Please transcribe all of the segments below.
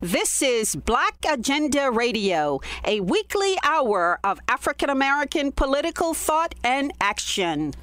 This is Black Agenda Radio, a weekly hour of African American political thought and action.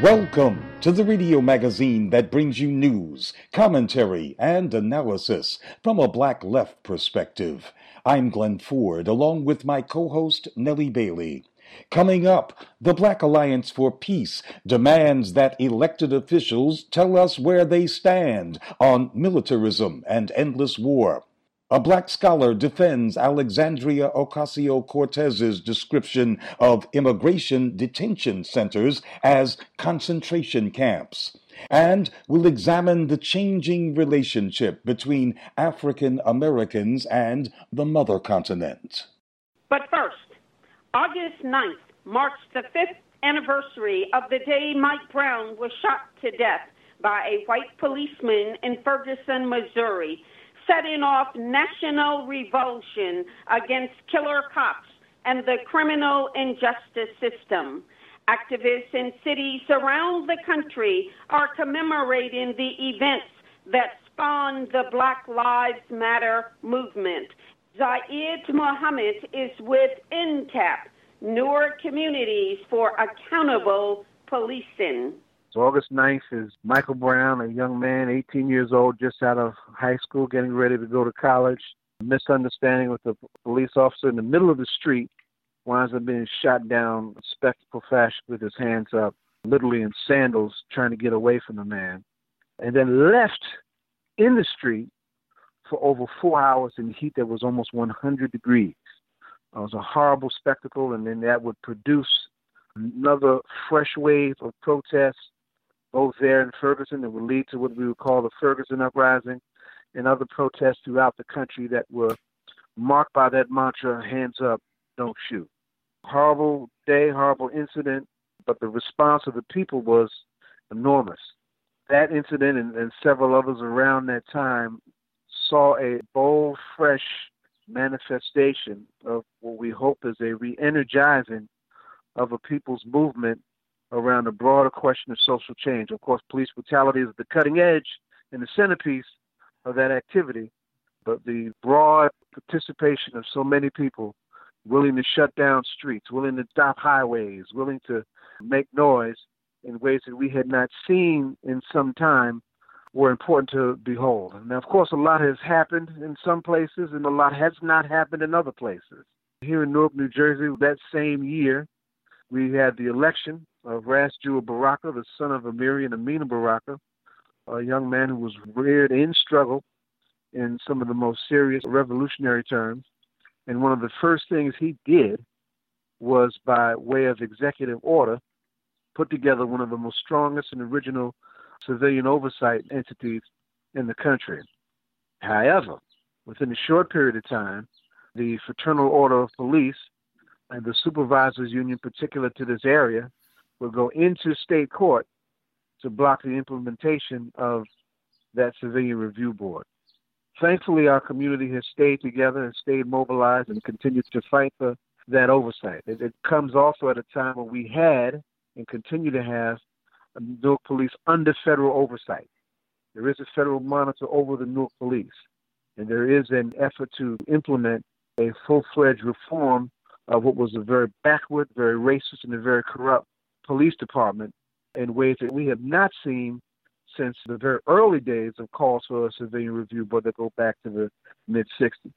Welcome to the radio magazine that brings you news, commentary, and analysis from a black left perspective. I'm Glen Ford, along with my co host, Nellie Bailey. Coming up, the Black Alliance for Peace demands that elected officials tell us where they stand on militarism and endless war. A black scholar defends Alexandria Ocasio Cortez's description of immigration detention centers as concentration camps. And will examine the changing relationship between African Americans and the mother continent. But first, August 9th marks the fifth anniversary of the day Mike Brown was shot to death by a white policeman in Ferguson, Missouri, setting off national revulsion against killer cops and the criminal injustice system. Activists in cities around the country are commemorating the events that spawned the Black Lives Matter movement Zayid Muhammad is with NCAP, Newark Communities for Accountable Policing. So August 9th is Michael Brown, a young man, 18 years old, just out of high school, getting ready to go to college. A misunderstanding with a police officer in the middle of the street, winds up being shot down, spectacle fashion with his hands up, literally in sandals, trying to get away from the man. And then left in the street for over four hours in heat that was almost 100 degrees. It was a horrible spectacle, and then that would produce another fresh wave of protests, both there in Ferguson, that would lead to what we would call the Ferguson Uprising, and other protests throughout the country that were marked by that mantra hands up, don't shoot. Horrible day, horrible incident, but the response of the people was enormous. That incident and, and several others around that time saw a bold, fresh manifestation of what we hope is a re energizing of a people's movement around the broader question of social change. Of course, police brutality is the cutting edge and the centerpiece of that activity, but the broad participation of so many people willing to shut down streets, willing to stop highways, willing to make noise in ways that we had not seen in some time were important to behold. Now, of course, a lot has happened in some places, and a lot has not happened in other places. Here in Newark, New Jersey, that same year, we had the election of Ras Jua Baraka, the son of Amiri and Amina Baraka, a young man who was reared in struggle in some of the most serious revolutionary terms. And one of the first things he did was, by way of executive order, put together one of the most strongest and original civilian oversight entities in the country. However, within a short period of time, the Fraternal Order of Police and the Supervisors Union, particular to this area, will go into state court to block the implementation of that civilian review board. Thankfully, our community has stayed together and stayed mobilized and continues to fight for that oversight. It, it comes also at a time when we had and continue to have Newark Police under federal oversight. There is a federal monitor over the Newark Police, and there is an effort to implement a full fledged reform of what was a very backward, very racist, and a very corrupt police department in ways that we have not seen since the very early days of calls for a civilian review board that go back to the mid 60s.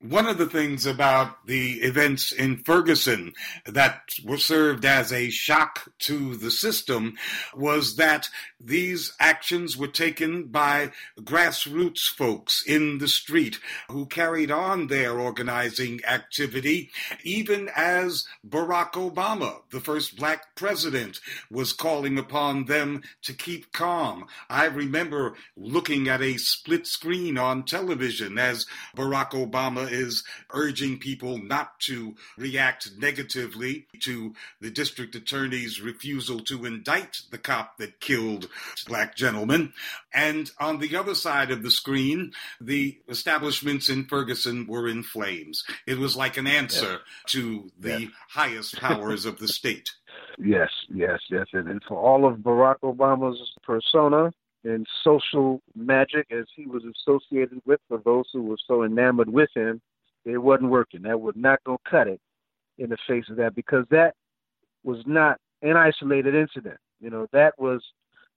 One of the things about the events in Ferguson that were served as a shock to the system was that these actions were taken by grassroots folks in the street who carried on their organizing activity, even as Barack Obama, the first black president, was calling upon them to keep calm. I remember looking at a split screen on television as Barack Obama is urging people not to react negatively to the district attorney's refusal to indict the cop that killed black gentlemen. And on the other side of the screen, the establishments in Ferguson were in flames. It was like an answer yeah. to the yeah. highest powers of the state. Yes, yes, yes. And, and for all of Barack Obama's persona and social magic as he was associated with, for those who were so enamored with him, it wasn't working. That was not going to cut it in the face of that because that was not an isolated incident. You know, that was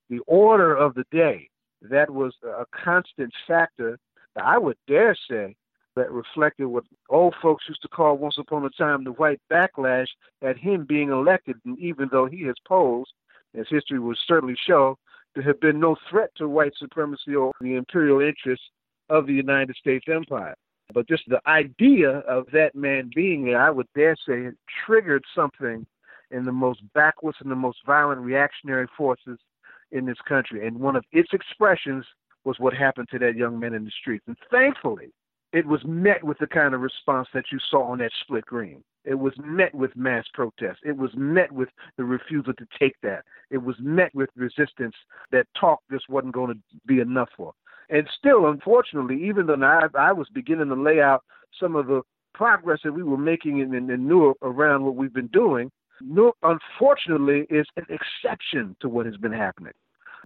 the order of the day. That was a constant factor. That I would dare say that reflected what old folks used to call once upon a time the white backlash at him being elected, and even though he has posed, as history will certainly show, to have been no threat to white supremacy or the imperial interests of the United States empire. But just the idea of that man being there, I would dare say, it triggered something in the most backwards and the most violent reactionary forces in this country. And one of its expressions was what happened to that young man in the streets. And thankfully, it was met with the kind of response that you saw on that split screen. It was met with mass protest. It was met with the refusal to take that. It was met with resistance that talk just wasn't going to be enough for. And still, unfortunately, even though I, I was beginning to lay out some of the progress that we were making in, in, in Newark around what we've been doing, Newark, unfortunately, is an exception to what has been happening.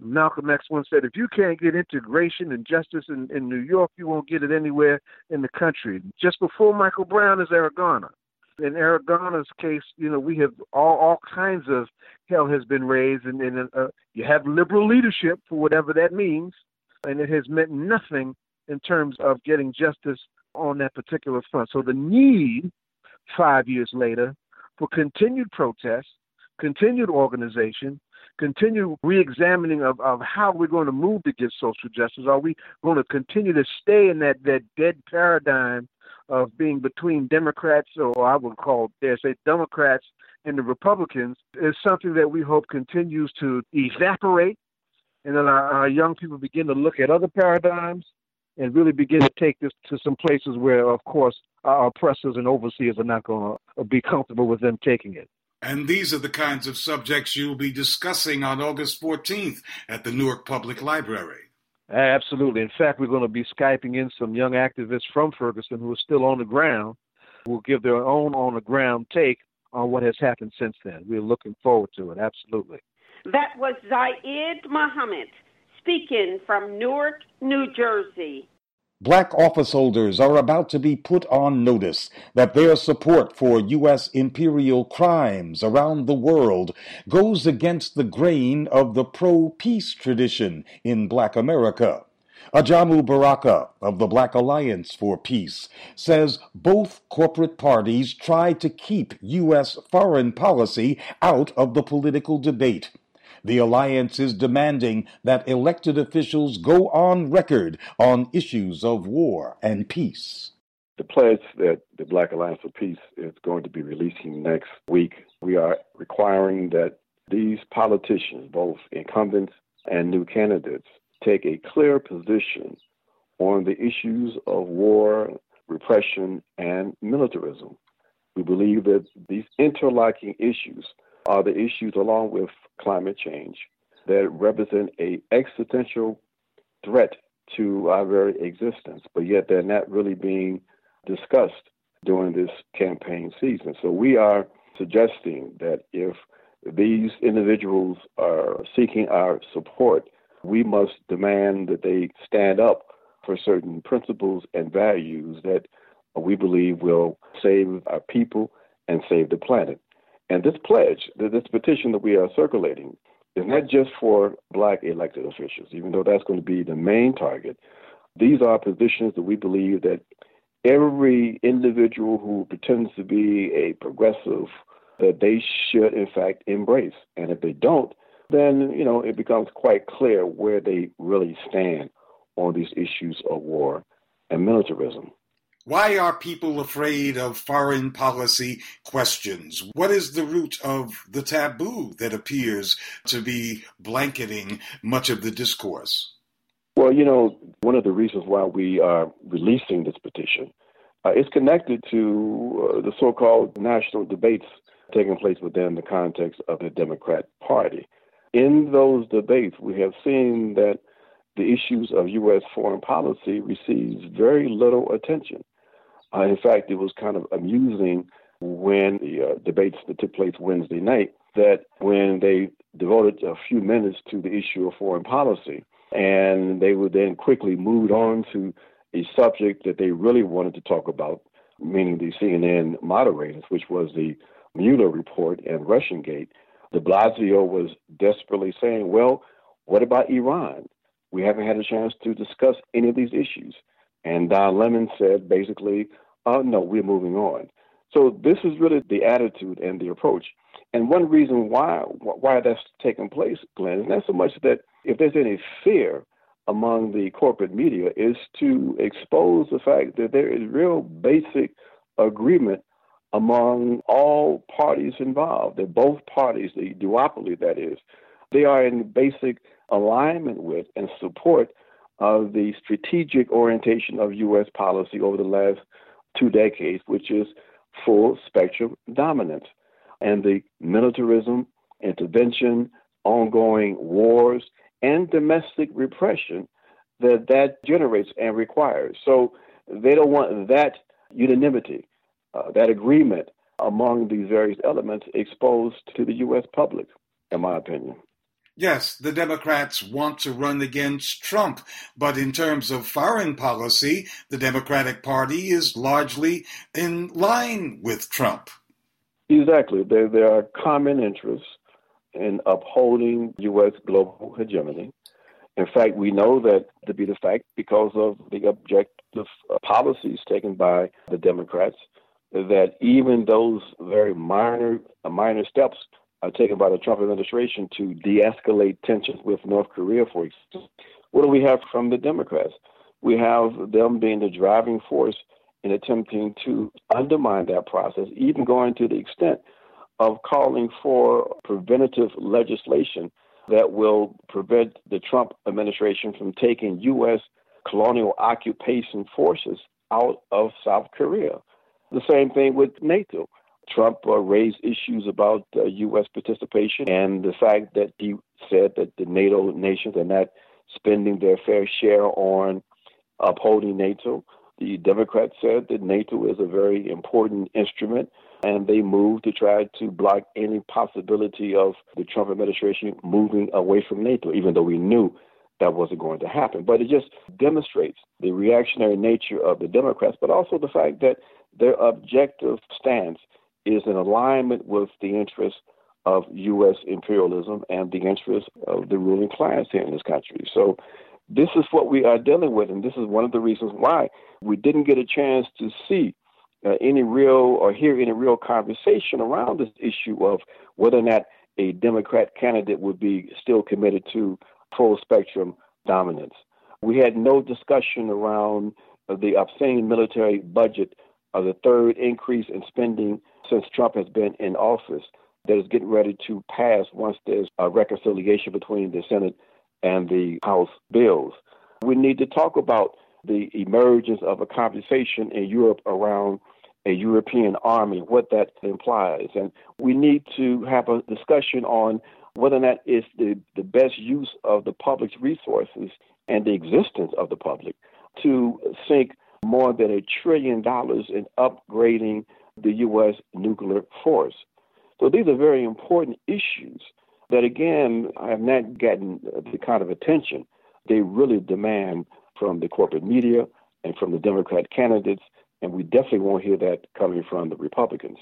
Malcolm X once said, if you can't get integration and justice in, in New York, you won't get it anywhere in the country. Just before Michael Brown Eric Garner. In Eric Garner's case, you know, we have all, all kinds of hell has been raised, and, and uh, you have liberal leadership for whatever that means, and it has meant nothing in terms of getting justice on that particular front. So the need five years later for continued protest, continued organization, continued re-examining of, of how we're going to move to get social justice? Are we going to continue to stay in that, that dead paradigm of being between Democrats, or I would call, dare say, Democrats and the Republicans, is something that we hope continues to evaporate, and then our, our young people begin to look at other paradigms and really begin to take this to some places where, of course, our oppressors and overseers are not going to uh, be comfortable with them taking it. And these are the kinds of subjects you'll be discussing on August 14th at the Newark Public Library. Absolutely. In fact, we're going to be Skyping in some young activists from Ferguson who are still on the ground, who will give their own on the ground take on what has happened since then. We're looking forward to it. Absolutely. That was Zayid Muhammad speaking from Newark, New Jersey. Black office holders are about to be put on notice that their support for U.S. imperial crimes around the world goes against the grain of the pro peace tradition in Black America. Ajamu Baraka of the Black Alliance for Peace says both corporate parties try to keep U.S. foreign policy out of the political debate. The alliance is demanding that elected officials go on record on issues of war and peace. The pledge that the Black Alliance for Peace is going to be releasing next week, we are requiring that these politicians, both incumbents and new candidates, take a clear position on the issues of war, repression, and militarism. We believe that these interlocking issues are the issues along with climate change that represent a existential threat to our very existence, but yet they're not really being discussed during this campaign season. So we are suggesting that if these individuals are seeking our support, we must demand that they stand up for certain principles and values that we believe will save our people and save the planet. And this pledge, this petition that we are circulating, is not just for black elected officials, even though that's going to be the main target. These are positions that we believe that every individual who pretends to be a progressive, that they should in fact embrace. And if they don't, then you know it becomes quite clear where they really stand on these issues of war and militarism. Why are people afraid of foreign policy questions? What is the root of the taboo that appears to be blanketing much of the discourse? Well, you know, one of the reasons why we are releasing this petition uh, is connected to uh, the so called national debates taking place within the context of the Democrat Party. In those debates, we have seen that the issues of U.S. foreign policy receives very little attention. Uh, in fact, it was kind of amusing when the uh, debates that took place Wednesday night that when they devoted a few minutes to the issue of foreign policy, and they would then quickly move on to a subject that they really wanted to talk about, meaning the CNN moderators, which was the Mueller report and Russiagate. De Blasio was desperately saying, well, what about Iran? We haven't had a chance to discuss any of these issues. And Don Lemon said basically, oh, no, we're moving on. So this is really the attitude and the approach. And one reason why why that's taking place, Glen, is not so much that if there's any fear among the corporate media, is to expose the fact that there is real basic agreement among all parties involved. That both parties, the duopoly that is, they are in basic alignment with and support of the strategic orientation of U.S. policy over the last two decades, which is full spectrum dominance. And the militarism, intervention, ongoing wars, and domestic repression that that generates and requires. So they don't want that unanimity, uh, that agreement among these various elements exposed to the U.S. public, in my opinion. Yes, the Democrats want to run against Trump, but in terms of foreign policy, the Democratic Party is largely in line with Trump. Exactly. There, there are common interests in upholding U.S. global hegemony. In fact, we know that to be the fact because of the objective uh, policies taken by the Democrats, that even those very minor uh, minor steps uh, taken by the Trump administration to de escalate tensions with North Korea, for example. What do we have from the Democrats? We have them being the driving force in attempting to undermine that process, even going to the extent of calling for preventative legislation that will prevent the Trump administration from taking U.S. colonial occupation forces out of South Korea. The same thing with NATO. Trump uh, raised issues about uh, U.S. participation and the fact that he said that the NATO nations are not spending their fair share on upholding NATO. The Democrats said that NATO is a very important instrument, and they moved to try to block any possibility of the Trump administration moving away from NATO, even though we knew that wasn't going to happen. But it just demonstrates the reactionary nature of the Democrats, but also the fact that their objective stance is in alignment with the interests of U.S. imperialism and the interests of the ruling class here in this country. So, this is what we are dealing with, and this is one of the reasons why we didn't get a chance to see uh, any real or hear any real conversation around this issue of whether or not a Democrat candidate would be still committed to full spectrum dominance. We had no discussion around the obscene military budget, of the third increase in spending since Trump has been in office that is getting ready to pass once there's a reconciliation between the Senate and the House bills. We need to talk about the emergence of a conversation in Europe around a European army, what that implies. And we need to have a discussion on whether or not it's the, the best use of the public's resources and the existence of the public to sink more than a trillion dollars in upgrading the U.S. nuclear force. So these are very important issues that, again, have not gotten the kind of attention they really demand from the corporate media and from the Democrat candidates. And we definitely won't hear that coming from the Republicans.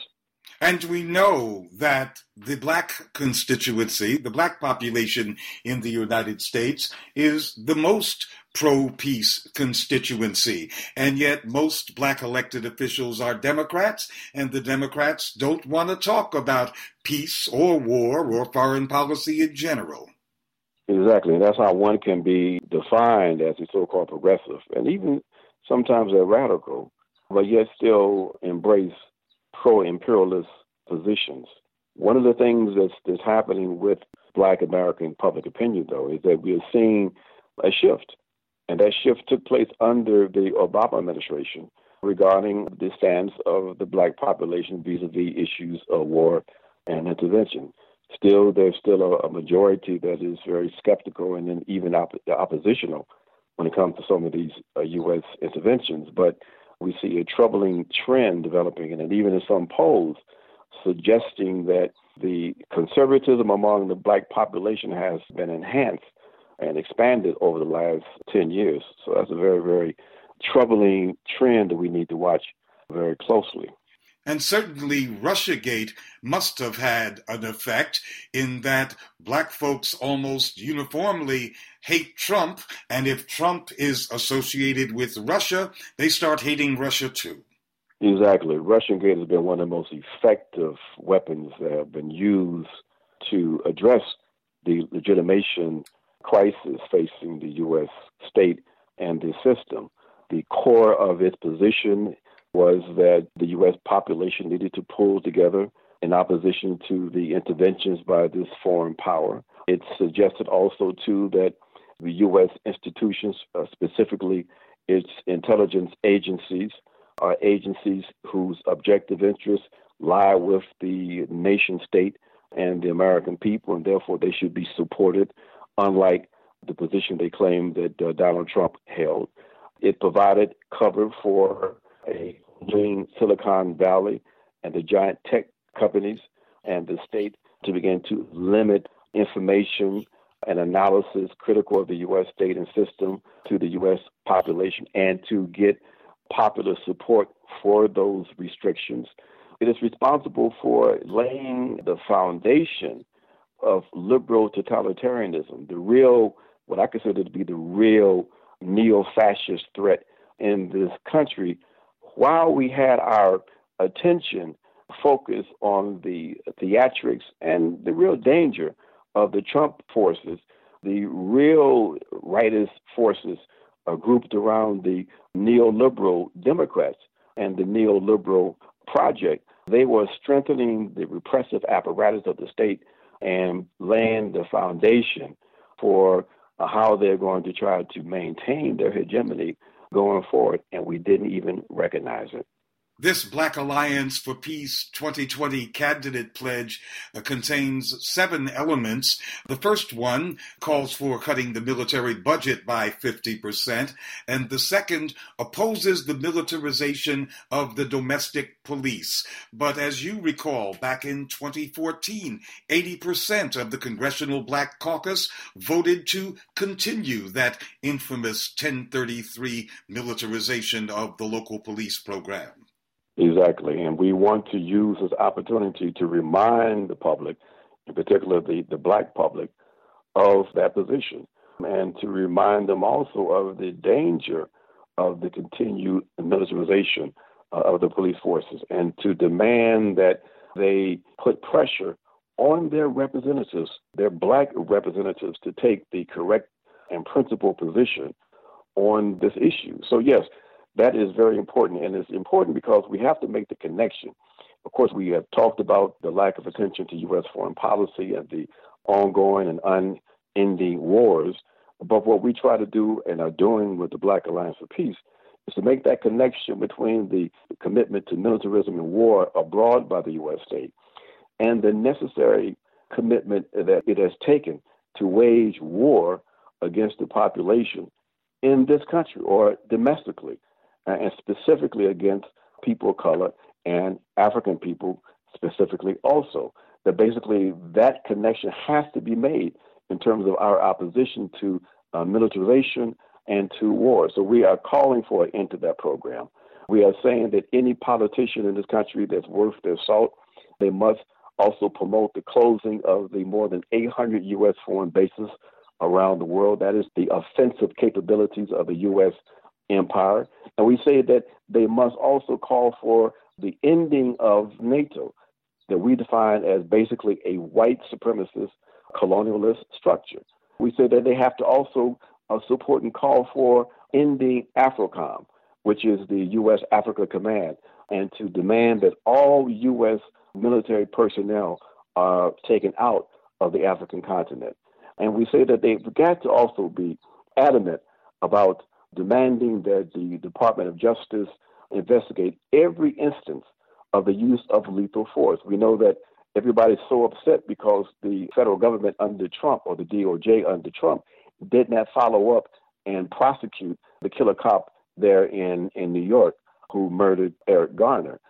And we know that the black constituency, the black population in the United States, is the most pro peace constituency. And yet, most black elected officials are Democrats, and the Democrats don't want to talk about peace or war or foreign policy in general. Exactly. And that's how one can be defined as a so called progressive, and even sometimes a radical, but yet still embrace pro imperialist positions. One of the things that's, that's happening with black American public opinion, though, is that we are seeing a shift. And that shift took place under the Obama administration regarding the stance of the black population vis a vis issues of war and intervention. Still, there's still a, a majority that is very skeptical and then even op- oppositional when it comes to some of these uh, U.S. interventions. But we see a troubling trend developing, and even in some polls, suggesting that the conservatism among the black population has been enhanced and expanded over the last 10 years. So that's a very, very troubling trend that we need to watch very closely. And certainly, Russiagate must have had an effect in that black folks almost uniformly hate Trump. And if Trump is associated with Russia, they start hating Russia too. Exactly. Russiagate has been one of the most effective weapons that have been used to address the legitimation crisis facing the U.S. state and the system. The core of its position was that the U.S. population needed to pull together in opposition to the interventions by this foreign power. It suggested also, too, that the U.S. institutions, uh, specifically its intelligence agencies, are agencies whose objective interests lie with the nation state and the American people, and therefore they should be supported, unlike the position they claimed that uh, Donald Trump held. It provided cover for a between Silicon Valley and the giant tech companies and the state to begin to limit information and analysis critical of the U.S. state and system to the U.S. population and to get popular support for those restrictions. It is responsible for laying the foundation of liberal totalitarianism, the real, what I consider to be the real neo fascist threat in this country while we had our attention focused on the theatrics and the real danger of the Trump forces, the real rightist forces are grouped around the neoliberal Democrats and the neoliberal project. They were strengthening the repressive apparatus of the state and laying the foundation for how they're going to try to maintain their hegemony going forward, and we didn't even recognize it. This Black Alliance for Peace 2020 candidate pledge uh, contains seven elements. The first one calls for cutting the military budget by 50%, and the second opposes the militarization of the domestic police. But as you recall, back in 2014, 80% of the Congressional Black Caucus voted to continue that infamous 1033 militarization of the local police program. Exactly. And we want to use this opportunity to remind the public, in particular the, the black public, of that position and to remind them also of the danger of the continued militarization uh, of the police forces and to demand that they put pressure on their representatives, their black representatives, to take the correct and principled position on this issue. So, yes, that is very important. And it's important because we have to make the connection. Of course, we have talked about the lack of attention to U.S. foreign policy and the ongoing and unending wars. But what we try to do and are doing with the Black Alliance for Peace is to make that connection between the commitment to militarism and war abroad by the U.S. state and the necessary commitment that it has taken to wage war against the population in this country or domestically and specifically against people of color and African people specifically also. That basically that connection has to be made in terms of our opposition to uh, militarization and to war. So we are calling for an end to that program. We are saying that any politician in this country that's worth their salt, they must also promote the closing of the more than 800 U.S. foreign bases around the world. That is the offensive capabilities of the U.S empire. And we say that they must also call for the ending of NATO, that we define as basically a white supremacist colonialist structure. We say that they have to also uh, support and call for ending AFRICOM, which is the U.S. Africa Command, and to demand that all U.S. military personnel are taken out of the African continent. And we say that they've got to also be adamant about demanding that the Department of Justice investigate every instance of the use of lethal force. We know that everybody's so upset because the federal government under Trump or the DOJ under Trump did not follow up and prosecute the killer cop there in, in New York who murdered Eric Garner.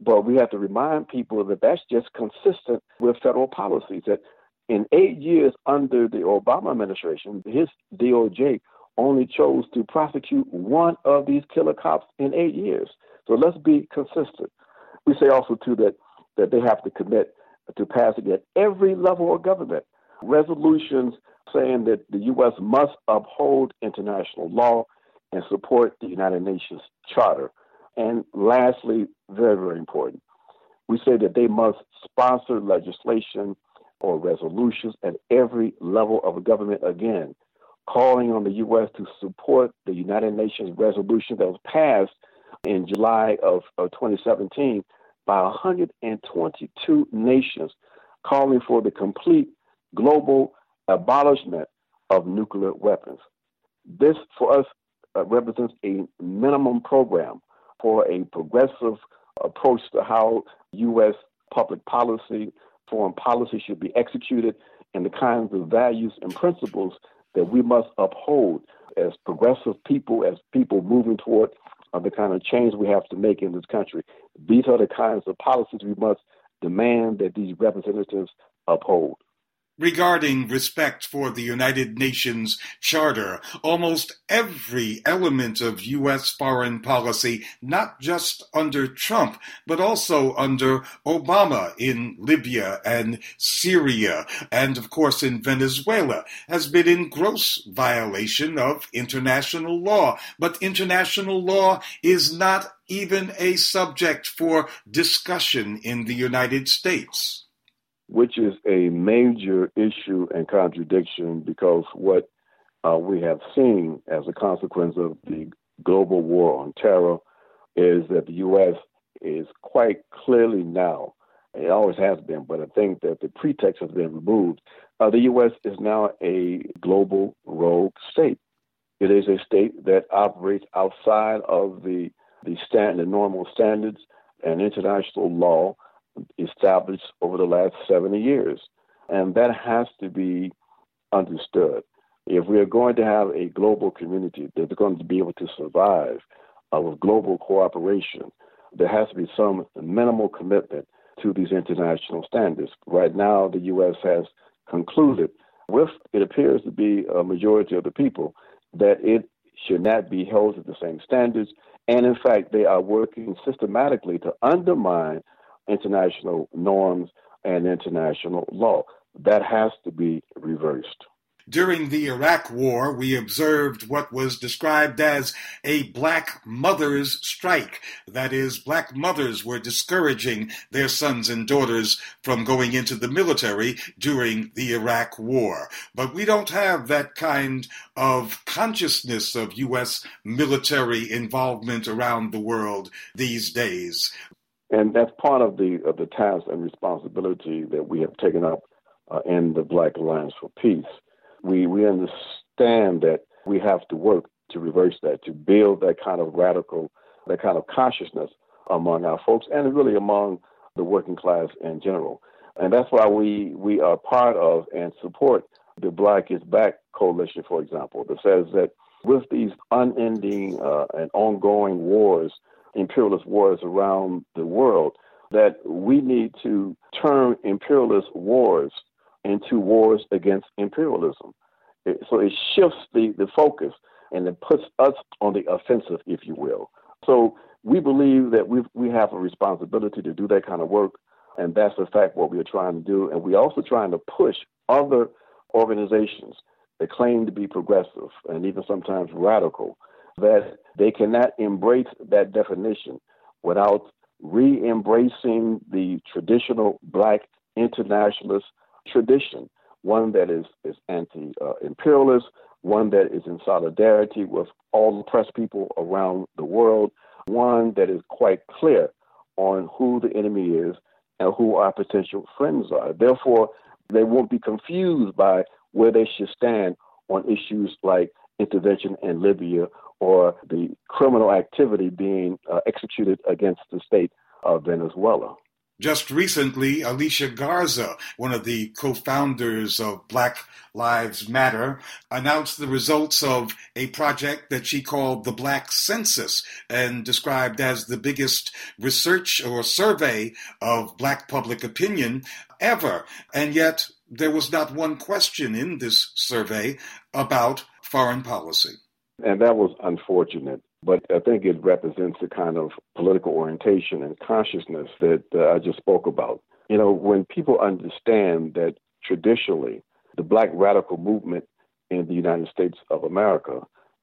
But we have to remind people that that's just consistent with federal policies. That in eight years under the Obama administration, his DOJ only chose to prosecute one of these killer cops in eight years. So let's be consistent. We say also too that that they have to commit to passing at every level of government resolutions saying that the U.S. must uphold international law and support the United Nations Charter. And lastly, very, very important, we say that they must sponsor legislation or resolutions at every level of government again, calling on the U.S. to support the United Nations resolution that was passed in July of, of 2017 by 122 nations, calling for the complete global abolishment of nuclear weapons. This, for us, uh, represents a minimum program for a progressive approach to how U.S. public policy, foreign policy should be executed, and the kinds of values and principles that we must uphold as progressive people, as people moving toward uh, the kind of change we have to make in this country. These are the kinds of policies we must demand that these representatives uphold regarding respect for the United Nations Charter, almost every element of U.S. foreign policy, not just under Trump, but also under Obama in Libya and Syria, and of course in Venezuela, has been in gross violation of international law. But international law is not even a subject for discussion in the United States which is a major issue and contradiction because what uh, we have seen as a consequence of the global war on terror is that the U.S. is quite clearly now, it always has been, but I think that the pretext has been removed. Uh, the U.S. is now a global rogue state. It is a state that operates outside of the the, stand, the normal standards and international law established over the last 70 years. And that has to be understood. If we are going to have a global community that's going to be able to survive uh, with global cooperation, there has to be some minimal commitment to these international standards. Right now, the U.S. has concluded, with it appears to be a majority of the people, that it should not be held to the same standards. And in fact, they are working systematically to undermine international norms and international law. That has to be reversed. During the Iraq War, we observed what was described as a black mother's strike. That is, black mothers were discouraging their sons and daughters from going into the military during the Iraq War. But we don't have that kind of consciousness of U.S. military involvement around the world these days. And that's part of the of the task and responsibility that we have taken up uh, in the Black Alliance for Peace. We we understand that we have to work to reverse that, to build that kind of radical, that kind of consciousness among our folks, and really among the working class in general. And that's why we we are part of and support the Black is Back coalition, for example, that says that with these unending uh, and ongoing wars imperialist wars around the world, that we need to turn imperialist wars into wars against imperialism. so it shifts the, the focus and it puts us on the offensive, if you will. So we believe that we we have a responsibility to do that kind of work, and that's in fact what we are trying to do. And we're also trying to push other organizations that claim to be progressive and even sometimes radical that they cannot embrace that definition without re embracing the traditional black internationalist tradition, one that is, is anti imperialist, one that is in solidarity with all oppressed people around the world, one that is quite clear on who the enemy is and who our potential friends are. Therefore, they won't be confused by where they should stand on issues like intervention in Libya or the criminal activity being uh, executed against the state of Venezuela. Just recently, Alicia Garza, one of the co founders of Black Lives Matter, announced the results of a project that she called the Black Census and described as the biggest research or survey of Black public opinion ever. And yet, there was not one question in this survey about foreign policy. And that was unfortunate. But I think it represents the kind of political orientation and consciousness that uh, I just spoke about. You know, when people understand that traditionally the black radical movement in the United States of America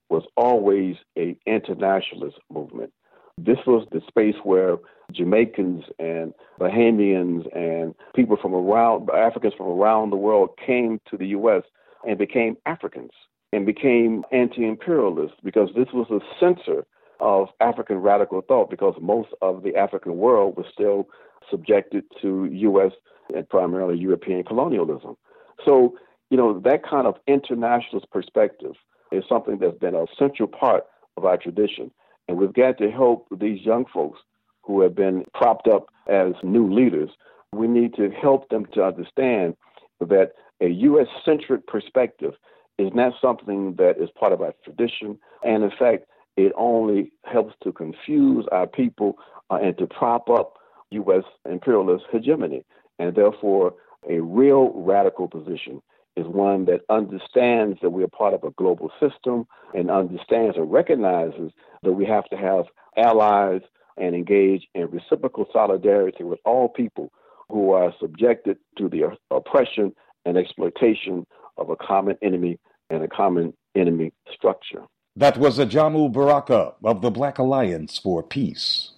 was always a internationalist movement. This was the space where Jamaicans and Bahamians and people from around Africans from around the world came to the US and became Africans and became anti imperialist because this was a center of African radical thought because most of the African world was still subjected to U.S. and primarily European colonialism. So, you know, that kind of internationalist perspective is something that's been a central part of our tradition. And we've got to help these young folks who have been propped up as new leaders. We need to help them to understand that a U.S. centric perspective is not something that is part of our tradition. And in fact, it only helps to confuse our people uh, and to prop up U.S. imperialist hegemony. And therefore, a real radical position is one that understands that we are part of a global system and understands and recognizes that we have to have allies and engage in reciprocal solidarity with all people who are subjected to the oppression and exploitation of a common enemy and a common enemy structure. That was Ajamu Baraka of the Black Alliance for Peace.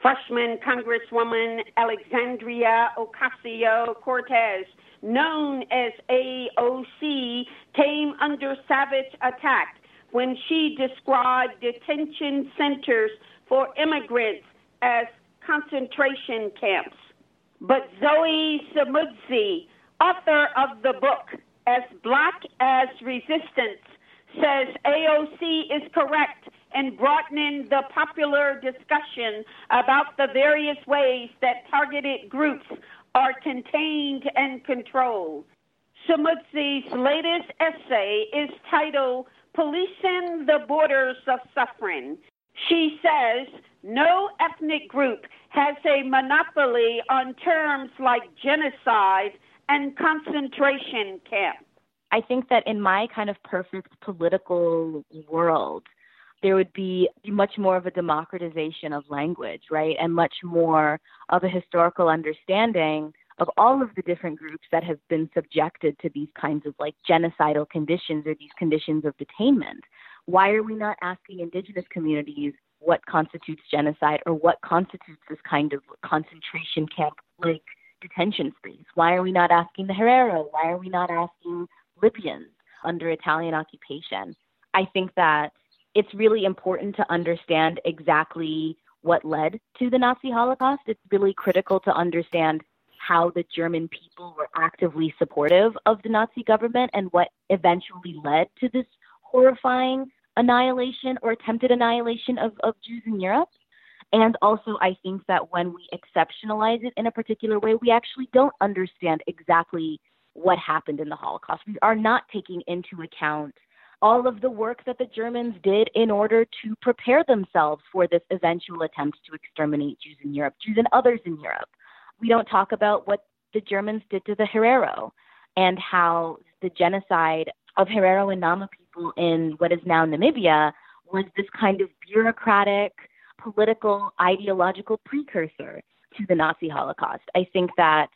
Freshman Congresswoman Alexandria Ocasio Cortez, known as AOC, came under savage attack when she described detention centers for immigrants as concentration camps. But Zoe Samudzi, author of the book as black as resistance says AOC is correct in broadening the popular discussion about the various ways that targeted groups are contained and controlled. Samudzi's latest essay is titled Policing the Borders of Suffering. She says no ethnic group has a monopoly on terms like genocide and concentration camp. I think that in my kind of perfect political world, there would be much more of a democratization of language, right? And much more of a historical understanding of all of the different groups that have been subjected to these kinds of like genocidal conditions or these conditions of detainment. Why are we not asking indigenous communities what constitutes genocide or what constitutes this kind of concentration camp like detention space? Why are we not asking the Herero? Why are we not asking Libyans under Italian occupation? I think that it's really important to understand exactly what led to the Nazi Holocaust. It's really critical to understand how the German people were actively supportive of the Nazi government and what eventually led to this horrifying annihilation or attempted annihilation of, of Jews in Europe. And also, I think that when we exceptionalize it in a particular way, we actually don't understand exactly what happened in the Holocaust. We are not taking into account all of the work that the Germans did in order to prepare themselves for this eventual attempt to exterminate Jews in Europe, Jews and others in Europe. We don't talk about what the Germans did to the Herero and how the genocide of Herero and Nama people in what is now Namibia was this kind of bureaucratic political ideological precursor to the Nazi Holocaust. I think that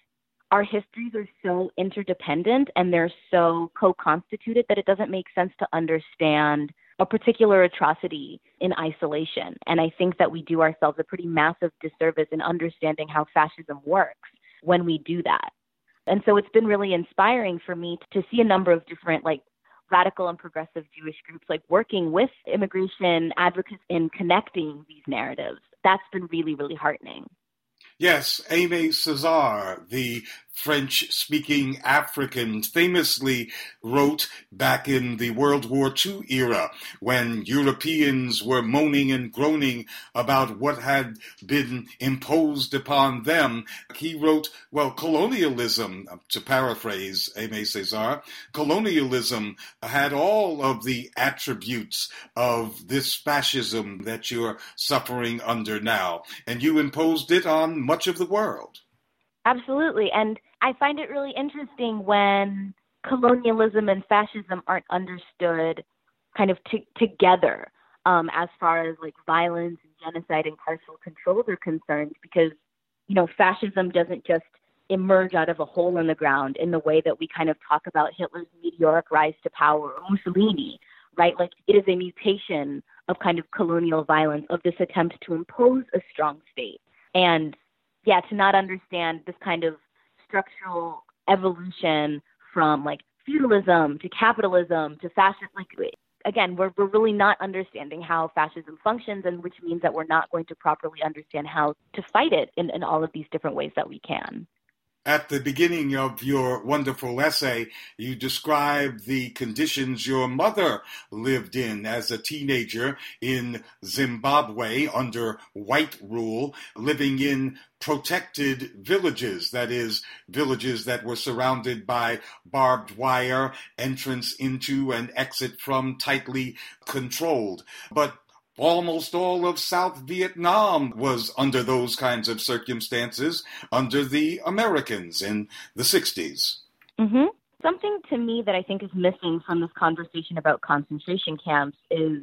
our histories are so interdependent and they're so co constituted that it doesn't make sense to understand a particular atrocity in isolation. And I think that we do ourselves a pretty massive disservice in understanding how fascism works when we do that. And so it's been really inspiring for me to see a number of different, like, radical and progressive Jewish groups like working with immigration advocates in connecting these narratives. That's been really, really heartening. Yes, Aimé Césaire, the French speaking African famously wrote back in the World War II era when Europeans were moaning and groaning about what had been imposed upon them. He wrote, well, colonialism, to paraphrase Aimé Césaire, colonialism had all of the attributes of this fascism that you're suffering under now, and you imposed it on much of the world. Absolutely. And I find it really interesting when colonialism and fascism aren't understood kind of t- together um, as far as like violence and genocide and carceral controls are concerned, because, you know, fascism doesn't just emerge out of a hole in the ground in the way that we kind of talk about Hitler's meteoric rise to power or Mussolini, right? Like it is a mutation of kind of colonial violence, of this attempt to impose a strong state. And yeah, to not understand this kind of structural evolution from like feudalism to capitalism to fascism, like again, we're, we're really not understanding how fascism functions, and which means that we're not going to properly understand how to fight it in, in all of these different ways that we can. At the beginning of your wonderful essay, you describe the conditions your mother lived in as a teenager in Zimbabwe under white rule, living in protected villages, that is, villages that were surrounded by barbed wire, entrance into and exit from tightly controlled. But almost all of South Vietnam was under those kinds of circumstances under the Americans in the 60s. Mm-hmm. Something to me that I think is missing from this conversation about concentration camps is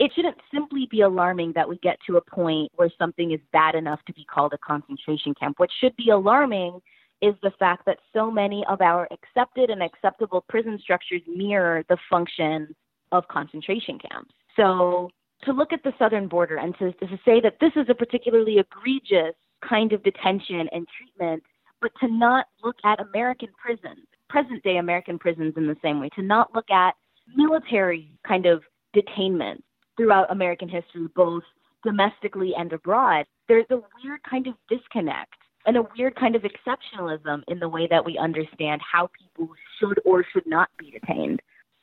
it shouldn't simply be alarming that we get to a point where something is bad enough to be called a concentration camp. What should be alarming is the fact that so many of our accepted and acceptable prison structures mirror the function of concentration camps. So to look at the southern border and to, to say that this is a particularly egregious kind of detention and treatment, but to not look at American prisons, present day American prisons in the same way, to not look at military kind of detainment throughout American history, both domestically and abroad, there's a weird kind of disconnect and a weird kind of exceptionalism in the way that we understand how people should or should not be detained.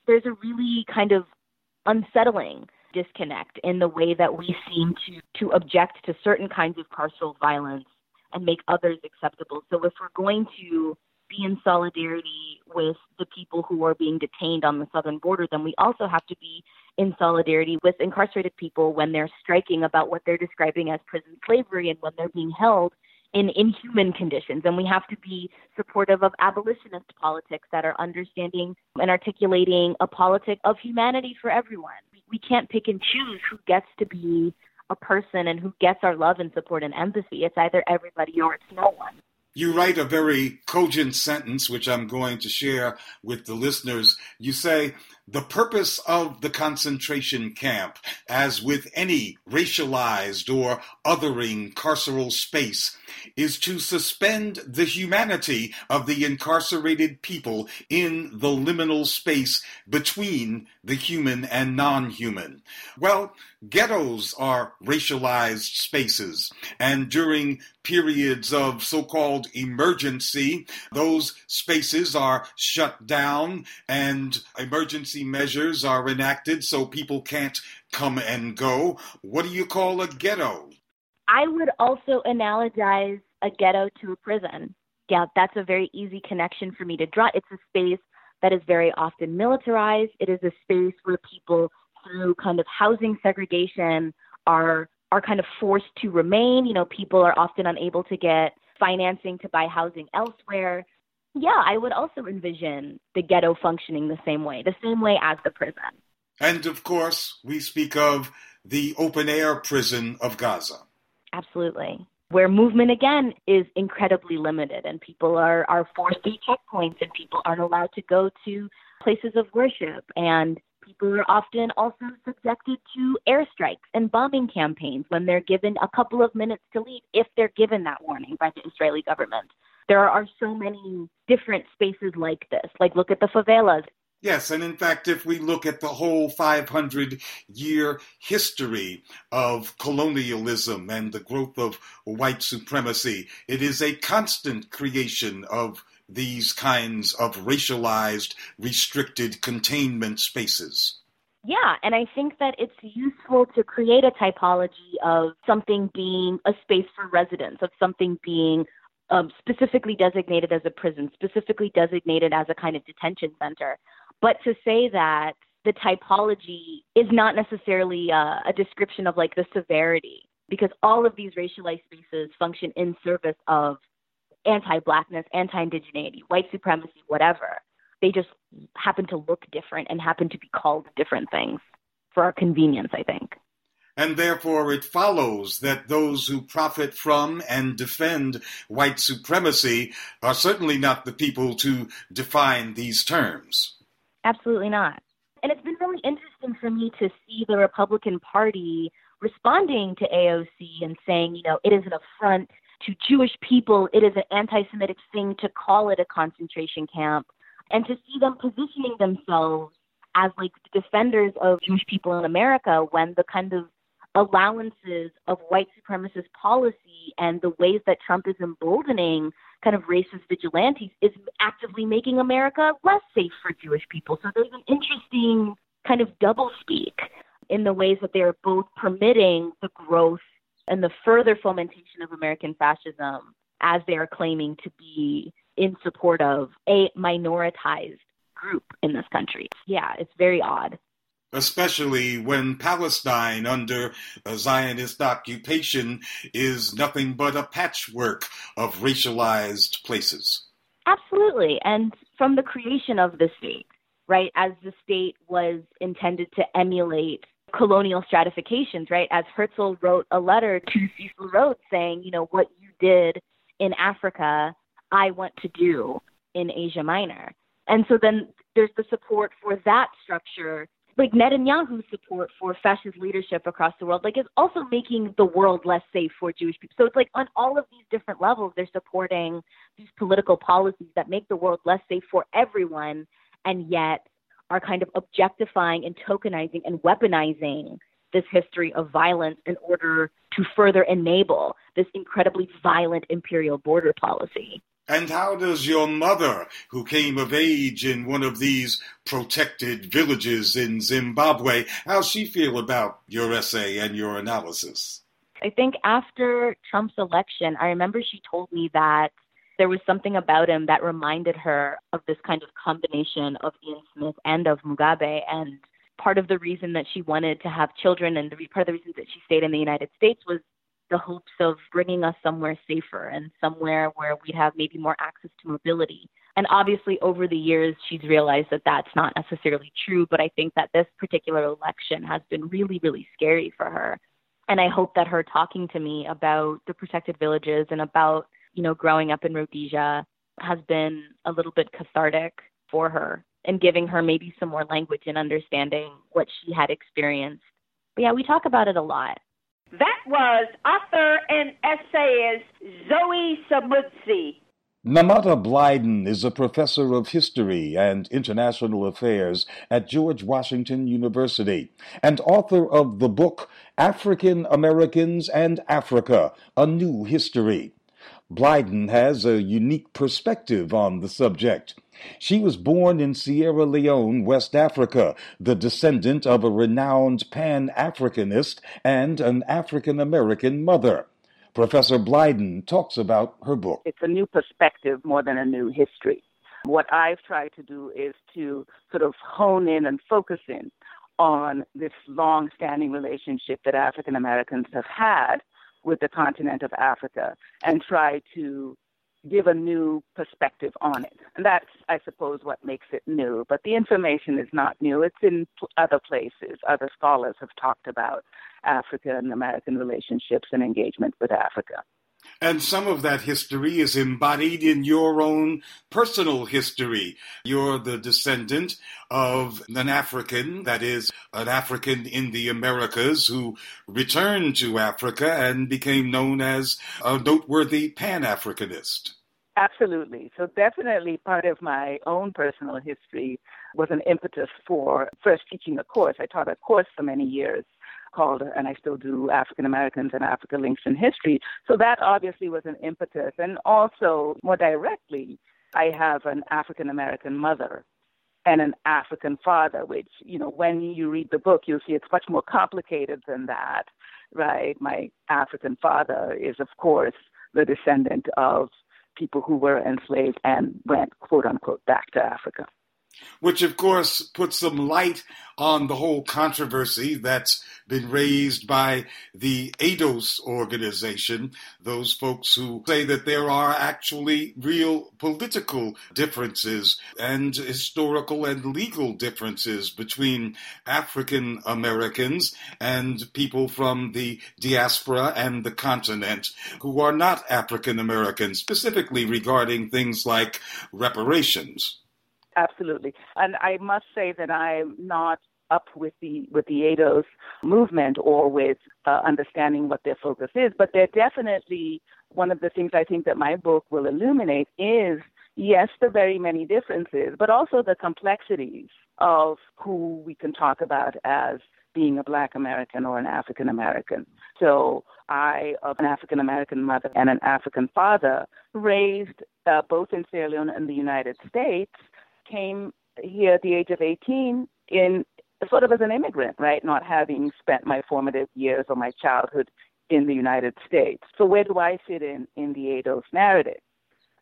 There's a really kind of unsettling disconnect in the way that we seem to, to object to certain kinds of carceral violence and make others acceptable. So if we're going to be in solidarity with the people who are being detained on the southern border, then we also have to be in solidarity with incarcerated people when they're striking about what they're describing as prison slavery and when they're being held in inhuman conditions. And we have to be supportive of abolitionist politics that are understanding and articulating a politic of humanity for everyone we can't pick and choose who gets to be a person and who gets our love and support and empathy. It's either everybody or it's no one. You write a very cogent sentence, which I'm going to share with the listeners. You say, the purpose of the concentration camp, as with any racialized or othering carceral space, is to suspend the humanity of the incarcerated people in the liminal space between the human and non human. Well, ghettos are racialized spaces, and during periods of so called emergency, those spaces are shut down and emergency measures are enacted so people can't come and go. What do you call a ghetto? I would also analogize a ghetto to a prison. Yeah, that's a very easy connection for me to draw. It's a space that is very often militarized. It is a space where people, through kind of housing segregation, are are kind of forced to remain. You know, people are often unable to get financing to buy housing elsewhere. Yeah, I would also envision the ghetto functioning the same way, the same way as the prison. And of course, we speak of the open air prison of Gaza. Absolutely. Where movement again is incredibly limited and people are, are forced through checkpoints and people aren't allowed to go to places of worship and people are often also subjected to airstrikes and bombing campaigns when they're given a couple of minutes to leave if they're given that warning by the Israeli government. There are so many different spaces like this. Like look at the favelas. Yes, and in fact, if we look at the whole 500 year history of colonialism and the growth of white supremacy, it is a constant creation of these kinds of racialized, restricted containment spaces. Yeah, and I think that it's useful to create a typology of something being a space for residence, of something being um, specifically designated as a prison, specifically designated as a kind of detention center. But to say that the typology is not necessarily a, a description of like the severity, because all of these racialized spaces function in service of anti blackness, anti indigeneity, white supremacy, whatever. They just happen to look different and happen to be called different things for our convenience, I think and therefore it follows that those who profit from and defend white supremacy are certainly not the people to define these terms. Absolutely not. And it's been really interesting for me to see the Republican Party responding to AOC and saying, you know, it is an affront to Jewish people, it is an anti Semitic thing to call it a concentration camp, and to see them positioning themselves as like defenders of Jewish people in America when the kind of allowances of white supremacist policy and the ways that Trump is emboldening kind of racist vigilantes is actively making America less safe for Jewish people. So there's an interesting kind of double speak in the ways that they are both permitting the growth and the further fomentation of American fascism as they are claiming to be in support of a minoritized group in this country. Yeah, it's very odd especially when Palestine under a Zionist occupation is nothing but a patchwork of racialized places. Absolutely. And from the creation of the state, right, as the state was intended to emulate colonial stratifications, right, as Herzl wrote a letter to mm-hmm. Cecil Rhodes saying, you know, what you did in Africa, I want to do in Asia Minor. And so then there's the support for that structure like Netanyahu's support for fascist leadership across the world, like is also making the world less safe for Jewish people. So it's like on all of these different levels, they're supporting these political policies that make the world less safe for everyone, and yet are kind of objectifying and tokenizing and weaponizing this history of violence in order to further enable this incredibly violent imperial border policy. And how does your mother, who came of age in one of these protected villages in Zimbabwe, how she feel about your essay and your analysis? I think after Trump's election, I remember she told me that there was something about him that reminded her of this kind of combination of Ian Smith and of Mugabe. And part of the reason that she wanted to have children and part of the reason that she stayed in the United States was the hopes of bringing us somewhere safer and somewhere where we'd have maybe more access to mobility. And obviously, over the years, she's realized that that's not necessarily true. But I think that this particular election has been really, really scary for her. And I hope that her talking to me about the protected villages and about, you know, growing up in Rhodesia has been a little bit cathartic for her and giving her maybe some more language and understanding what she had experienced. But yeah, we talk about it a lot. That was author and essayist Zoe Samudzi. Nemata Blyden is a professor of history and international affairs at George Washington University and author of the book African Americans and Africa A New History. Blyden has a unique perspective on the subject. She was born in Sierra Leone, West Africa, the descendant of a renowned Pan Africanist and an African American mother. Professor Blyden talks about her book. It's a new perspective more than a new history. What I've tried to do is to sort of hone in and focus in on this long standing relationship that African Americans have had with the continent of Africa and try to give a new perspective on it. And that's, I suppose, what makes it new. But the information is not new, it's in other places. Other scholars have talked about African American relationships and engagement with Africa. And some of that history is embodied in your own personal history. You're the descendant of an African, that is, an African in the Americas who returned to Africa and became known as a noteworthy Pan Africanist. Absolutely. So, definitely part of my own personal history was an impetus for first teaching a course. I taught a course for many years called, and I still do, African Americans and Africa Links in History. So, that obviously was an impetus. And also, more directly, I have an African American mother and an African father, which, you know, when you read the book, you'll see it's much more complicated than that, right? My African father is, of course, the descendant of people who were enslaved and went, quote unquote, back to Africa which of course puts some light on the whole controversy that's been raised by the ADOS organization, those folks who say that there are actually real political differences and historical and legal differences between African Americans and people from the diaspora and the continent who are not African Americans, specifically regarding things like reparations. Absolutely. And I must say that I'm not up with the with the ADOS movement or with uh, understanding what their focus is, but they're definitely one of the things I think that my book will illuminate is yes, the very many differences, but also the complexities of who we can talk about as being a black American or an African American. So I, of an African American mother and an African father, raised uh, both in Sierra Leone and the United States, came here at the age of 18 in sort of as an immigrant, right? Not having spent my formative years or my childhood in the United States. So where do I fit in in the ADOS narrative?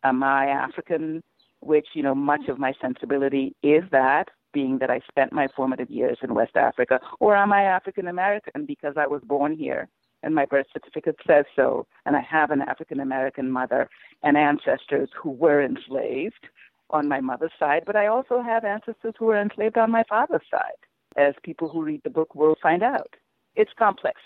Am I African, which, you know, much of my sensibility is that, being that I spent my formative years in West Africa, or am I African American because I was born here and my birth certificate says so, and I have an African American mother and ancestors who were enslaved? On my mother's side, but I also have ancestors who were enslaved on my father's side, as people who read the book will find out. It's complex.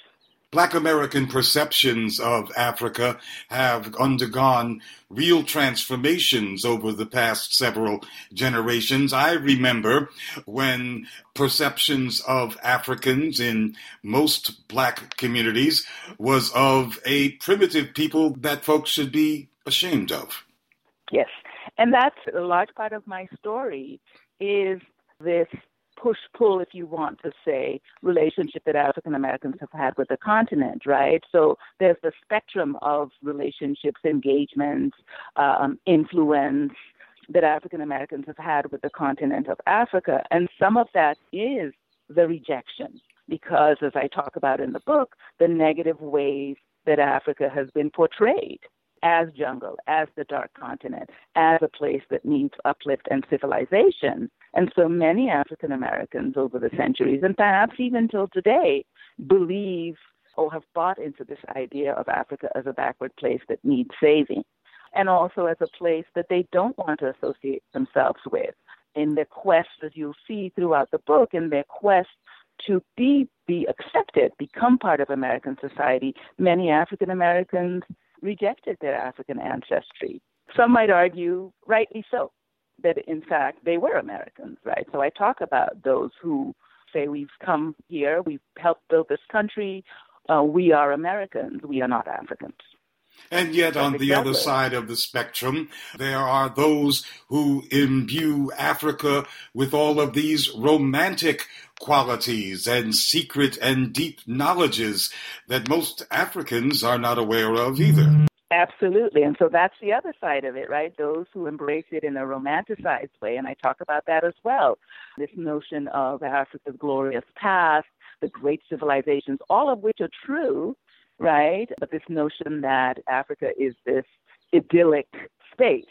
Black American perceptions of Africa have undergone real transformations over the past several generations. I remember when perceptions of Africans in most black communities was of a primitive people that folks should be ashamed of. Yes, and that's a large part of my story is this push pull, if you want to say, relationship that African Americans have had with the continent, right? So there's the spectrum of relationships, engagements, um, influence that African Americans have had with the continent of Africa. And some of that is the rejection, because as I talk about in the book, the negative ways that Africa has been portrayed as jungle, as the dark continent, as a place that needs uplift and civilization. And so many African Americans over the centuries, and perhaps even till today, believe or have bought into this idea of Africa as a backward place that needs saving, and also as a place that they don't want to associate themselves with. In their quest, as you'll see throughout the book, in their quest to be be accepted, become part of American society, many African Americans rejected their African ancestry. Some might argue, rightly so, that in fact they were Americans, right? So I talk about those who say we've come here, we've helped build this country, uh, we are Americans, we are not Africans. And yet, on the other side of the spectrum, there are those who imbue Africa with all of these romantic qualities and secret and deep knowledges that most Africans are not aware of either. Absolutely. And so that's the other side of it, right? Those who embrace it in a romanticized way. And I talk about that as well. This notion of Africa's glorious past, the great civilizations, all of which are true, right? But this notion that Africa is this idyllic space.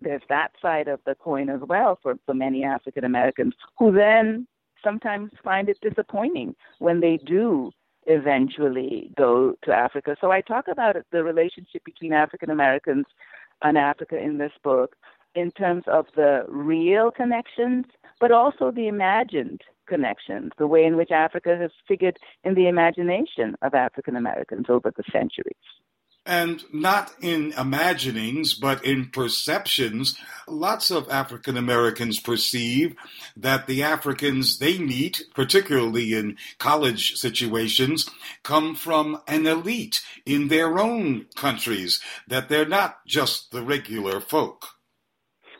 There's that side of the coin as well for, for many African Americans who then sometimes find it disappointing when they do eventually go to Africa. So I talk about the relationship between African Americans and Africa in this book in terms of the real connections, but also the imagined connections, the way in which Africa has figured in the imagination of African Americans over the centuries. And not in imaginings, but in perceptions, lots of African Americans perceive that the Africans they meet, particularly in college situations, come from an elite in their own countries, that they're not just the regular folk.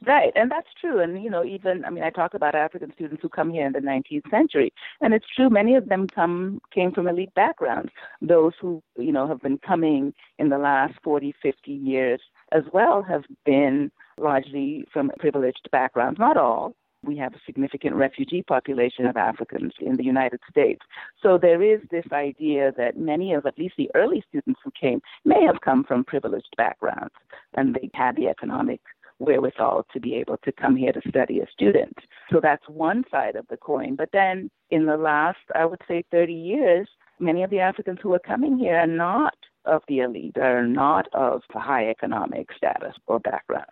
Right, and that's true. And you know, even I mean, I talk about African students who come here in the 19th century, and it's true. Many of them come came from elite backgrounds. Those who you know have been coming in the last 40, 50 years as well have been largely from privileged backgrounds. Not all. We have a significant refugee population of Africans in the United States. So there is this idea that many of at least the early students who came may have come from privileged backgrounds and they had the economic wherewithal to be able to come here to study as students. So that's one side of the coin. But then in the last, I would say, 30 years, many of the Africans who are coming here are not of the elite, are not of high economic status or background.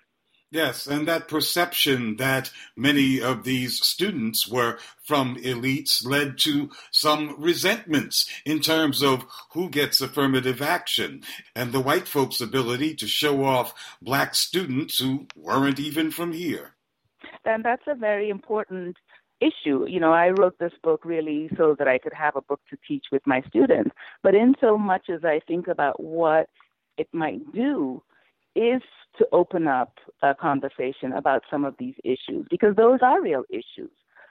Yes, and that perception that many of these students were from elites led to some resentments in terms of who gets affirmative action and the white folks' ability to show off black students who weren't even from here. And that's a very important issue. You know, I wrote this book really so that I could have a book to teach with my students. But in so much as I think about what it might do, is to open up a conversation about some of these issues because those are real issues.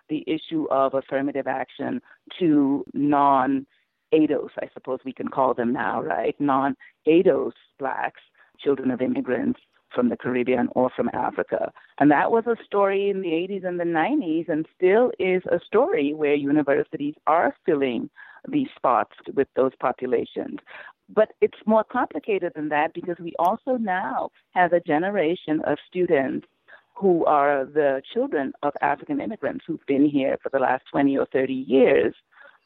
The issue of affirmative action to non ADOS, I suppose we can call them now, right? Non ADOS blacks, children of immigrants from the Caribbean or from Africa. And that was a story in the 80s and the 90s and still is a story where universities are filling these spots with those populations. But it's more complicated than that because we also now have a generation of students who are the children of African immigrants who've been here for the last 20 or 30 years,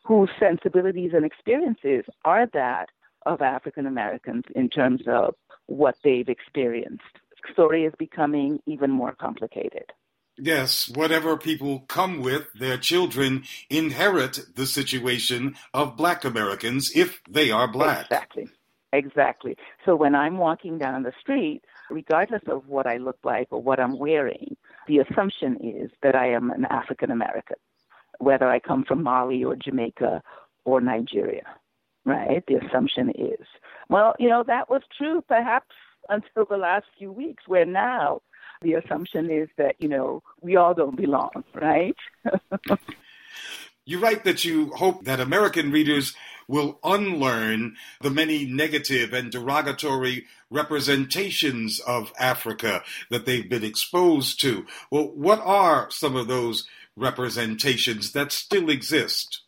whose sensibilities and experiences are that of African Americans in terms of what they've experienced. The story is becoming even more complicated. Yes, whatever people come with, their children inherit the situation of black Americans if they are black. Exactly. Exactly. So when I'm walking down the street, regardless of what I look like or what I'm wearing, the assumption is that I am an African American, whether I come from Mali or Jamaica or Nigeria, right? The assumption is. Well, you know, that was true perhaps until the last few weeks, where now the assumption is that, you know, we all don't belong, right? you write that you hope that American readers will unlearn the many negative and derogatory representations of Africa that they've been exposed to. Well, what are some of those representations that still exist?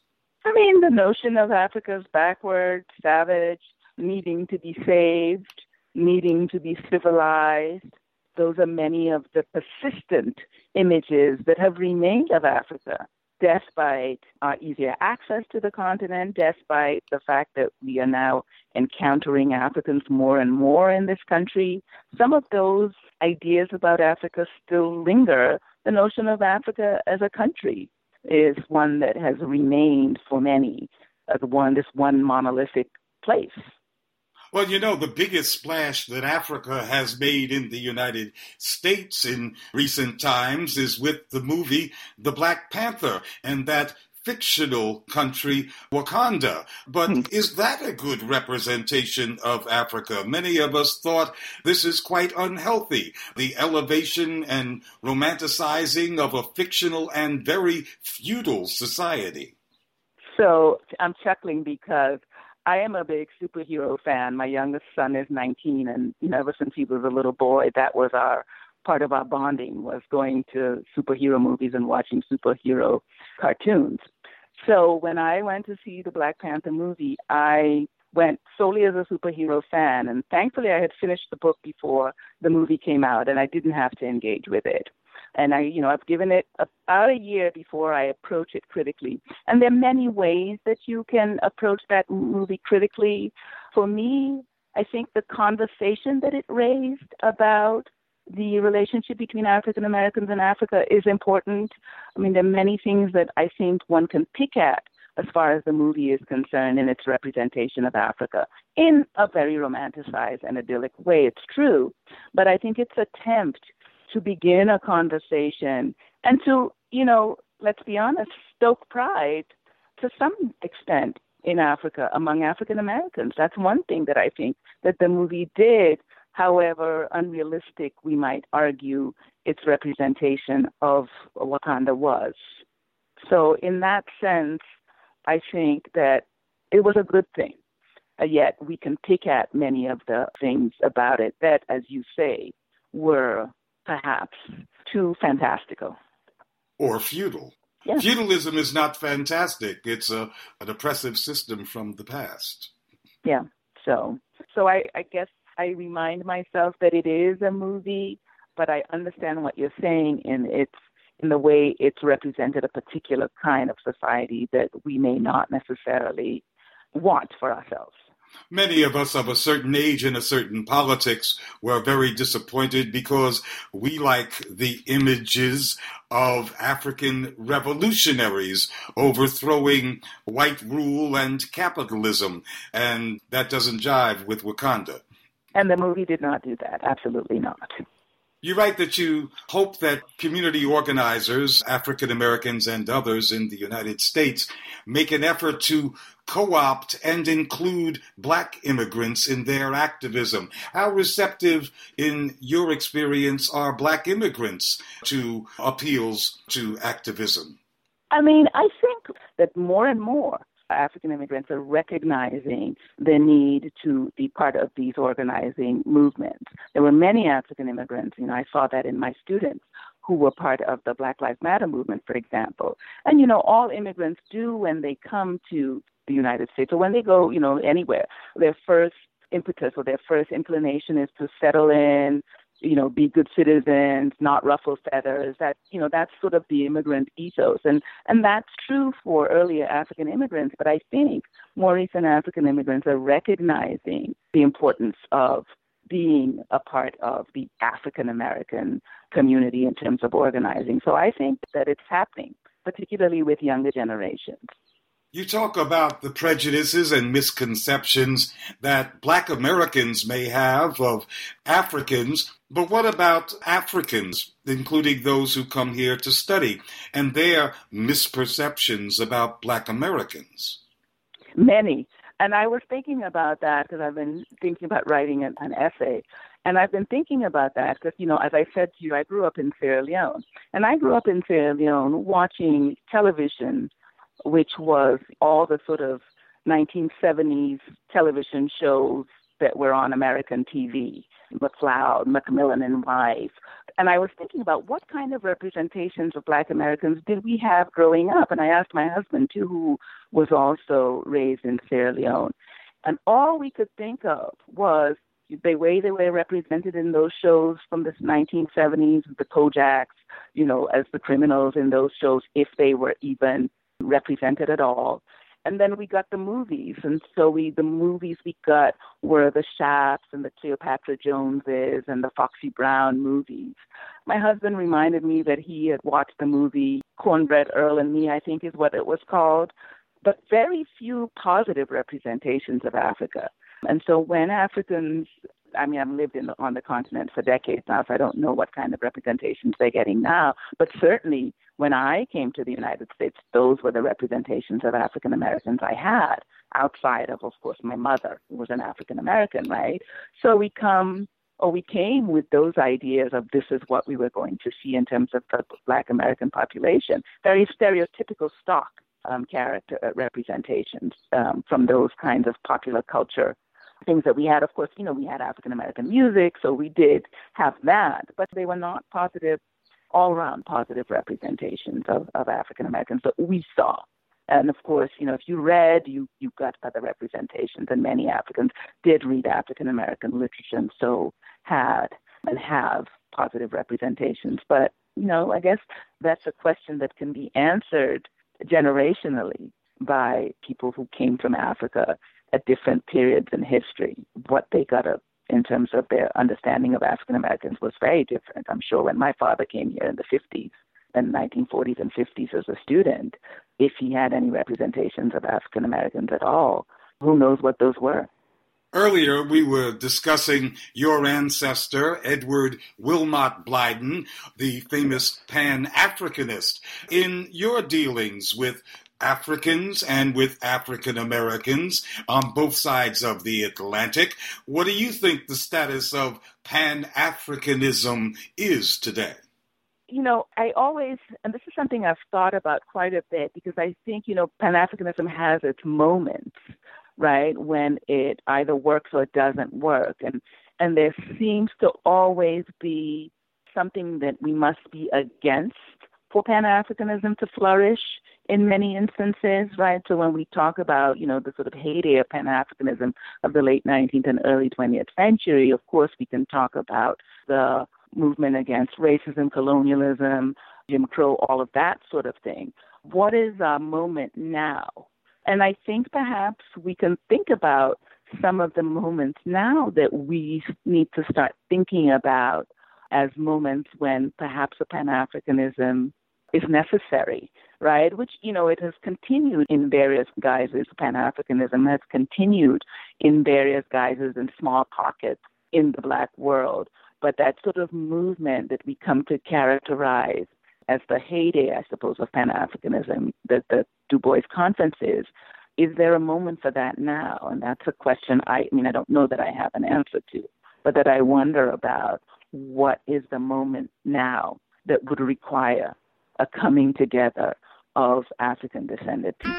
I mean, the notion of Africa's backward, savage, needing to be saved, needing to be civilized, those are many of the persistent images that have remained of Africa, despite our easier access to the continent, despite the fact that we are now encountering Africans more and more in this country. Some of those ideas about Africa still linger. The notion of Africa as a country is one that has remained for many as one this one monolithic place. Well, you know, the biggest splash that Africa has made in the United States in recent times is with the movie The Black Panther and that fictional country, Wakanda. But hmm. is that a good representation of Africa? Many of us thought this is quite unhealthy. The elevation and romanticizing of a fictional and very feudal society. So I'm chuckling because I am a big superhero fan. My youngest son is 19, and you know, ever since he was a little boy, that was our part of our bonding was going to superhero movies and watching superhero cartoons. So when I went to see the Black Panther movie, I went solely as a superhero fan, and thankfully I had finished the book before the movie came out, and I didn't have to engage with it and I, you know, I've given it about a year before I approach it critically. And there are many ways that you can approach that movie critically. For me, I think the conversation that it raised about the relationship between African Americans and Africa is important. I mean, there are many things that I think one can pick at as far as the movie is concerned in its representation of Africa in a very romanticized and idyllic way. It's true, but I think its attempt to begin a conversation and to, you know, let's be honest, stoke pride to some extent in Africa among African Americans. That's one thing that I think that the movie did, however unrealistic we might argue its representation of Wakanda was. So, in that sense, I think that it was a good thing. Uh, yet we can pick at many of the things about it that, as you say, were perhaps too fantastical or feudal. Yeah. Feudalism is not fantastic. It's a an oppressive system from the past. Yeah. So so I, I guess I remind myself that it is a movie, but I understand what you're saying in its in the way it's represented a particular kind of society that we may not necessarily want for ourselves. Many of us of a certain age and a certain politics were very disappointed because we like the images of African revolutionaries overthrowing white rule and capitalism, and that doesn't jive with Wakanda. And the movie did not do that. Absolutely not. You write that you hope that community organizers, African Americans and others in the United States, make an effort to co opt and include black immigrants in their activism. How receptive, in your experience, are black immigrants to appeals to activism? I mean, I think that more and more African immigrants are recognizing the need to be part of these organizing movements. There were many African immigrants, you know, I saw that in my students who were part of the Black Lives Matter movement, for example. And, you know, all immigrants do when they come to the United States or when they go, you know, anywhere, their first impetus or their first inclination is to settle in, you know, be good citizens, not ruffle feathers. That you know, that's sort of the immigrant ethos, and and that's true for earlier African immigrants. But I think more recent African immigrants are recognizing the importance of being a part of the African American community in terms of organizing. So I think that it's happening, particularly with younger generations. You talk about the prejudices and misconceptions that black Americans may have of Africans, but what about Africans, including those who come here to study, and their misperceptions about black Americans? Many. And I was thinking about that because I've been thinking about writing an, an essay. And I've been thinking about that because, you know, as I said to you, I grew up in Sierra Leone. And I grew up in Sierra Leone watching television which was all the sort of 1970s television shows that were on American TV, McCloud, McMillan and Wife. And I was thinking about what kind of representations of Black Americans did we have growing up? And I asked my husband, too, who was also raised in Sierra Leone. And all we could think of was the way they were represented in those shows from the 1970s, the Kojaks, you know, as the criminals in those shows, if they were even represented at all. And then we got the movies, and so we the movies we got were the Shafts and the Cleopatra Joneses and the Foxy Brown movies. My husband reminded me that he had watched the movie Cornbread Earl and Me, I think is what it was called, but very few positive representations of Africa. And so when Africans I mean, I've lived in the, on the continent for decades now, so I don't know what kind of representations they're getting now. But certainly, when I came to the United States, those were the representations of African Americans I had, outside of, of course, my mother, who was an African American, right? So we come, or we came with those ideas of this is what we were going to see in terms of the Black American population, very stereotypical stock um, character uh, representations um, from those kinds of popular culture things that we had. Of course, you know, we had African American music, so we did have that, but they were not positive, all around positive representations of, of African Americans that we saw. And of course, you know, if you read, you you got other representations, and many Africans did read African American literature, and so had and have positive representations. But you know, I guess that's a question that can be answered generationally by people who came from Africa at different periods in history. What they got up in terms of their understanding of African Americans was very different. I'm sure when my father came here in the 50s, in 1940s and 50s as a student, if he had any representations of African Americans at all. Who knows what those were? Earlier, we were discussing your ancestor, Edward Wilmot Blyden, the famous Pan Africanist. In your dealings with Africans and with African Americans on both sides of the Atlantic, what do you think the status of Pan Africanism is today? you know, I always, and this is something I've thought about quite a bit because I think, you know, Pan Africanism has its moments, right, when it either works or it doesn't work. And, and there seems to always be something that we must be against for Pan Africanism to flourish in many instances, right? So when we talk about, you know, the sort of heyday of Pan Africanism of the late 19th and early 20th century, of course, we can talk about the movement against racism, colonialism, Jim Crow, all of that sort of thing. What is our moment now? And I think perhaps we can think about some of the moments now that we need to start thinking about as moments when perhaps a Pan Africanism is necessary, right? Which, you know, it has continued in various guises. Pan Africanism has continued in various guises in small pockets in the black world. But that sort of movement that we come to characterize as the heyday, I suppose, of Pan Africanism, that the Du Bois conferences, is there a moment for that now? And that's a question I, I mean, I don't know that I have an answer to, but that I wonder about what is the moment now that would require a coming together of African descended people.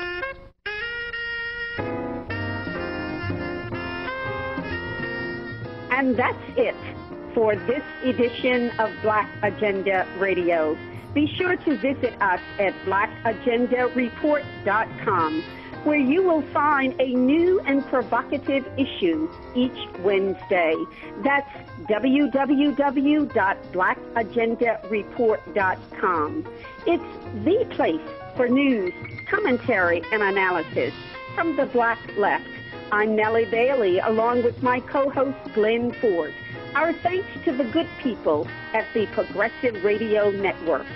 And that's it for this edition of Black Agenda Radio. Be sure to visit us at blackagendareport.com where you will find a new and provocative issue each Wednesday. That's www.blackagendareport.com. It's the place for news, commentary, and analysis from the Black Left. I'm Nellie Bailey, along with my co-host Glen Ford. Our thanks to the good people at the Progressive Radio Network.